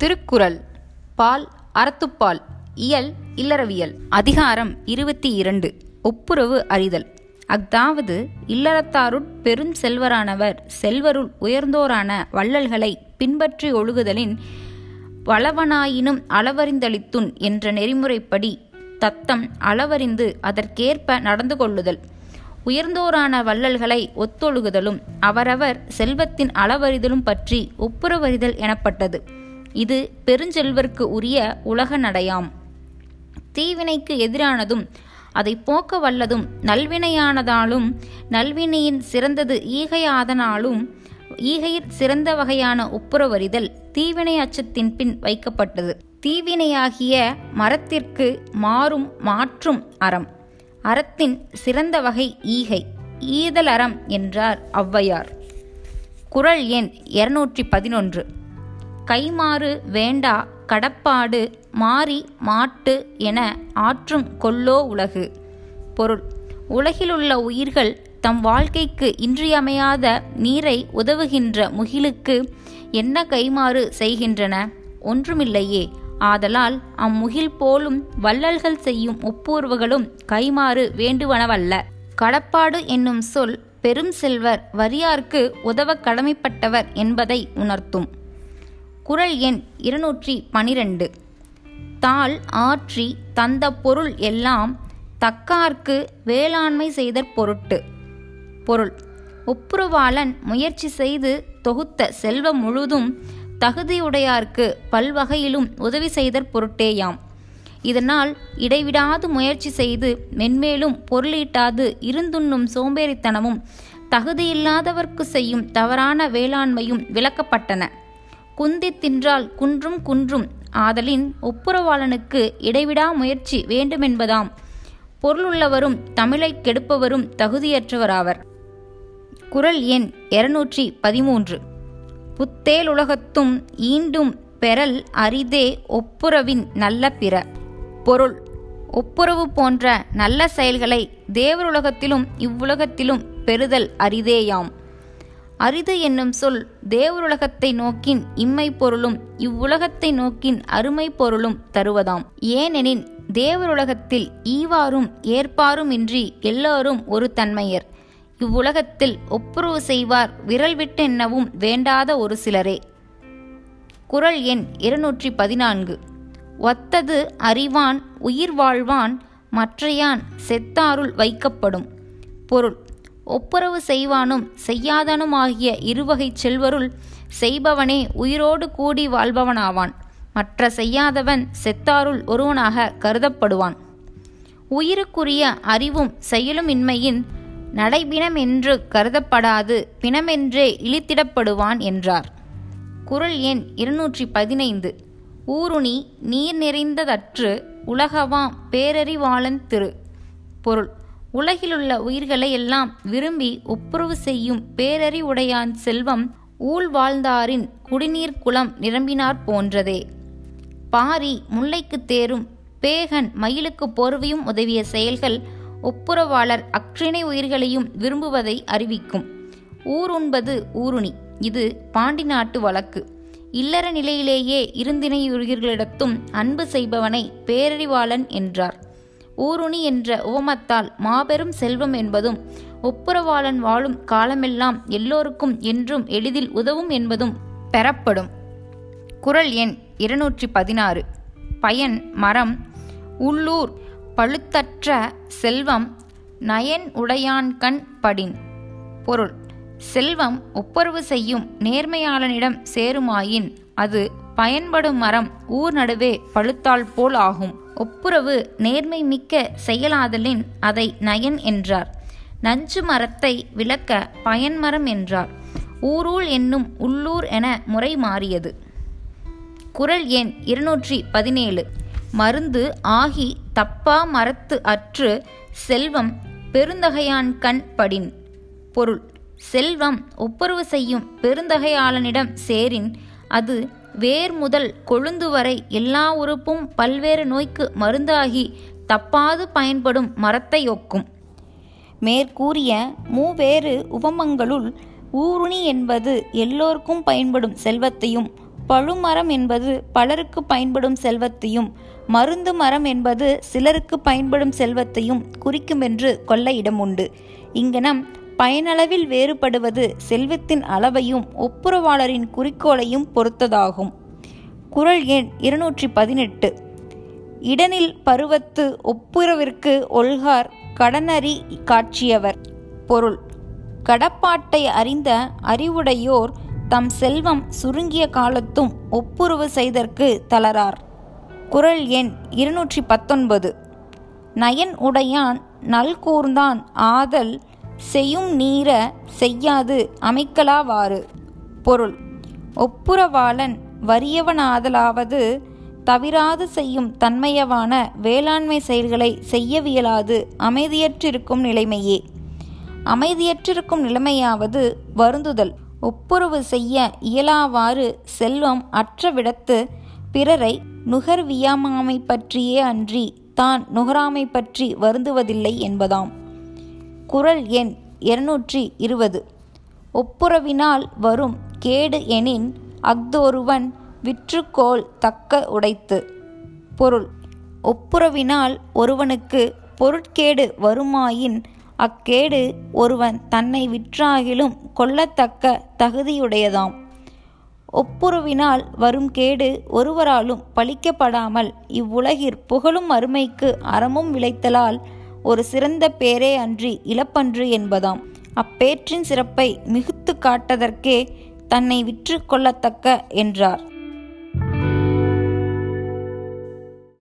திருக்குறள். பால் அறத்துப்பால் இயல் இல்லறவியல். அதிகாரம் இருபத்தி இரண்டு. ஒப்புரவு அறிதல். அஃதாவது இல்லறத்தாருட் பெரும் செல்வரானவர் செல்வருள் உயர்ந்தோரான வள்ளல்களை பின்பற்றி ஒழுகுதலின் வளவனாயினும் அளவறிந்தளித்துன் என்ற நெறிமுறைப்படி தத்தம் அளவறிந்து அதற்கேற்ப நடந்து கொள்ளுதல். உயர்ந்தோரான வள்ளல்களை ஒத்தொழுகுதலும் அவரவர் செல்வத்தின் அளவறிதலும் பற்றி ஒப்புரவறிதல் எனப்பட்டது. இது பெருஞ்செல்வர்க்கு உரிய உலக நடையாம். தீவினைக்கு எதிரானதும் அதை போக்க வல்லதும் நல்வினையானதாலும் நல்வினையின் சிறந்தது ஈகையாதனாலும் ஈகையில் சிறந்த வகையான ஒப்புரவறிதல் தீவினை அச்சத்தின் பின் வைக்கப்பட்டது. தீவினையாகிய மரத்திற்கு மாறும் மாற்றும் அறம் அறத்தின் சிறந்த வகை ஈகை ஈதல் அறம் என்றார் ஔவையார். குறள் எண் இருநூற்றி பதினொன்று. கைமாறு வேண்டா கடப்பாடு மாறி மாட்டு என ஆற்றும் கொல்லோ உலகு. பொருள். உலகிலுள்ள உயிர்கள் தம் வாழ்க்கைக்கு இன்றியமையாத நீரை உதவுகின்ற முகிலுக்கு என்ன கைமாறு செய்கின்றன? ஒன்றுமில்லையே. ஆதலால் அம்முகில் போலும் வள்ளல்கள் செய்யும் ஒப்புர்வுகளும் கைமாறு வேண்டுவனவல்ல. கடப்பாடு என்னும் சொல் பெரும் செல்வர் வரியார்க்கு உதவ கடமைப்பட்டவர் என்பதை உணர்த்தும். குரல் எண் இருநூற்றி பனிரெண்டு. தாள் ஆற்றி தந்த பொருள் எல்லாம் தக்கார்க்கு வேளாண்மை செய்தற் பொருட்டு. பொருள். ஒப்புரவாளன் முயற்சி செய்து தொகுத்த செல்வம் முழுதும் தகுதியுடையார்க்கு பல்வகையிலும் உதவி செய்தற் பொருட்டேயாம். இதனால் இடைவிடாது முயற்சி செய்து மென்மேலும் பொருளீட்டாது இருந்துண்ணும் சோம்பேறித்தனமும் தகுதியில்லாதவர்க்கு செய்யும் தவறான வேளாண்மையும் விளக்கப்பட்டன. குந்தி தின்றால் குன்றும் குன்றும். ஆதலின் ஒப்புரவாளனுக்கு இடைவிடா முயற்சி வேண்டுமென்பதாம். பொருளுள்ளவரும் தமிழை கெடுப்பவரும் தகுதியற்றவராவர். குரல் எண் இருநூற்றி பதிமூன்று. புத்தேலுலகத்தும் ஈண்டும் பெறல் அரிதே ஒப்புரவின் நல்ல பிற. பொருள் ஒப்புரவு போன்ற நல்ல செயல்களை தேவருலகத்திலும் இவ்வுலகத்திலும் பெறுதல் அரிதேயாம். அரிது என்னும் சொல் தேவருலகத்தை நோக்கின் இம்மை பொருளும் இவ்வுலகத்தை நோக்கின் அருமை பொருளும் தருவதாம். ஏனெனின் தேவருலகத்தில் ஈவாரும் ஏற்பாரும் இன்றி எல்லோரும் ஒரு தன்மையர். இவ்வுலகத்தில் ஒப்புரவு செய்வார் விரல் விட்டு வேண்டாத ஒரு சிலரே. குறள் எண் இருநூற்றி பதினான்கு ஒத்தது அறிவான் உயிர் வாழ்வான் மற்றையான் செத்தாருள் வைக்கப்படும். பொருள் ஒப்புரவு செய்வானும் செய்யாதனுமாகிய இருவகைச் செல்வருள் செய்பவனே உயிரோடு கூடி வாழ்பவனாவான். மற்ற செய்யாதவன் செத்தாருள் ஒருவனாக கருதப்படுவான். உயிருக்குரிய அறிவும் செயலும் இன்மையின் நடைபிணம் என்று கருதப்படாது பிணமென்றே இழித்திடப்படுவான் என்றார். குரல் எண் இருநூற்றி பதினைந்து ஊருணி நீர் நிறைந்ததற்று உலகவாம் பேரறிவாளன் திரு. பொருள். உலகிலுள்ள உயிர்களை எல்லாம் விரும்பி ஒப்புரவு செய்யும் பேரறிவுடையான் செல்வம் ஊழ் வாழ்ந்தாரின் குடிநீர் குளம் நிரம்பினார் போன்றதே. பாரி முல்லைக்கு தேரும் பேகன் மயிலுக்கு போர்வையும் உதவிய செயல்கள் ஒப்புரவாளர் அக்ரிணை உயிர்களையும் விரும்புவதை அறிவிக்கும். ஊர் உண்பது ஊருணி. இது பாண்டி நாட்டு வழக்கு. இல்லற நிலையிலேயே இருந்தினையுயிர்களிடத்தும் அன்பு செய்பவனை பேரறிவாளன் என்றார். ஊருணி என்ற உவமத்தால் மாபெரும் செல்வம் என்பதும் ஒப்புரவாளன் வாழும் காலமெல்லாம் எல்லோருக்கும் என்றும் எளிதில் உதவும் என்பதும் பெறப்படும். குறள் எண் இருநூற்றி பதினாறு பயன் மரம் உள்ளூர் பழுத்தற்ற செல்வம் நயன் உடையான்கண் படின். பொருள் செல்வம் ஒப்புரவு செய்யும் நேர்மையாளனிடம் சேருமாயின் அது பயன்படும் மரம் ஊர் நடுவே பழுத்தால் போல் ஆகும். ஒப்புரவு நேர்மை மிக்க செயலாதலின் அதை நயன் என்றார். நஞ்சு மரத்தை விளக்க பயன்மரம் என்றார். ஊரூல் என்னும் உள்ளூர் என முறை மாறியது. குறள் எண் இருநூற்றி பதினேழு. மருந்து ஆகி தப்பா மரத்து அற்று செல்வம் பெருந்தகையான் கண் படின். பொருள் செல்வம் ஒப்புரவு செய்யும் பெருந்தகையாளனிடம் சேரின். அது வேர் முதல் கொழுந்து வரை எல்லா உறுப்பும் பல்வேறு நோய்க்கு மருந்தாகி தப்பாது பயன்படும் மரத்தை ஒக்கும். மேற்கூறிய மூவேறு உபமங்களுள் ஊருணி என்பது எல்லோருக்கும் பயன்படும் செல்வத்தையும் பழுமரம் என்பது பலருக்கு பயன்படும் செல்வத்தையும் மருந்து மரம் என்பது சிலருக்கு பயன்படும் செல்வத்தையும் குறிக்குமென்று கொள்ள இடம் உண்டு. இங்கனம் பயனளவில் வேறுபடுவது செல்வத்தின் அளவையும் ஒப்புரவாளரின் குறிக்கோளையும் பொறுத்ததாகும். குரல் எண் இருநூற்றி பதினெட்டு இடனில் பருவத்து ஒப்புரவிற்கு ஒல்கார் கடனறி காட்சியவர். பொருள். கடப்பாட்டை அறிந்த அறிவுடையோர் தம் செல்வம் சுருங்கிய காலத்தும் ஒப்புரவு செய்தற்கு தளரார். குரல் எண் இருநூற்றி பத்தொன்பது நயன் உடையான் நல்கூர்ந்தான் ஆதல் செய்யும் நீர செய்யாது அமைக்கலாவாறு. பொருள். ஒப்புரவாளன் வறியவனாதலாவது தவிராது செய்யும் தன்மையவான வேளாண்மை செயல்களை செய்யவியலாது அமைதியற்றிருக்கும் நிலைமையே. அமைதியற்றிருக்கும் நிலைமையாவது வருந்துதல். ஒப்புரவு செய்ய இயலாவாறு செல்வம் அற்ற விடத்து பிறரை நுகர்வியாமாமை பற்றியே அன்றி தான் நுகராமை பற்றி வருந்துவதில்லை என்பதாம். குரல் எண் இருநூற்றி இருபது. ஒப்புரவினால் வரும் கேடு எனின் அஃதொருவன் விற்றுக்கோள் தக்க உடைத்து. பொருள். ஒப்புரவினால் ஒருவனுக்கு பொருட்கேடு வருமாயின் அக்கேடு ஒருவன் தன்னை விற்றாகிலும் கொள்ளத்தக்க தகுதியுடையதாம். ஒப்புரவினால் வரும் கேடு ஒருவராலும் பழிக்கப்படாமல் இவ்வுலகிற் புகழும் அருமைக்கு அறமும் விளைத்தலால் ஒரு சிறந்த பேரே அன்றி இழப்பன்று என்பதாம். அப்பேற்றின் சிறப்பை மிகுத்து காட்டதற்கே தன்னை விற்று கொள்ளத்தக்க என்றார்.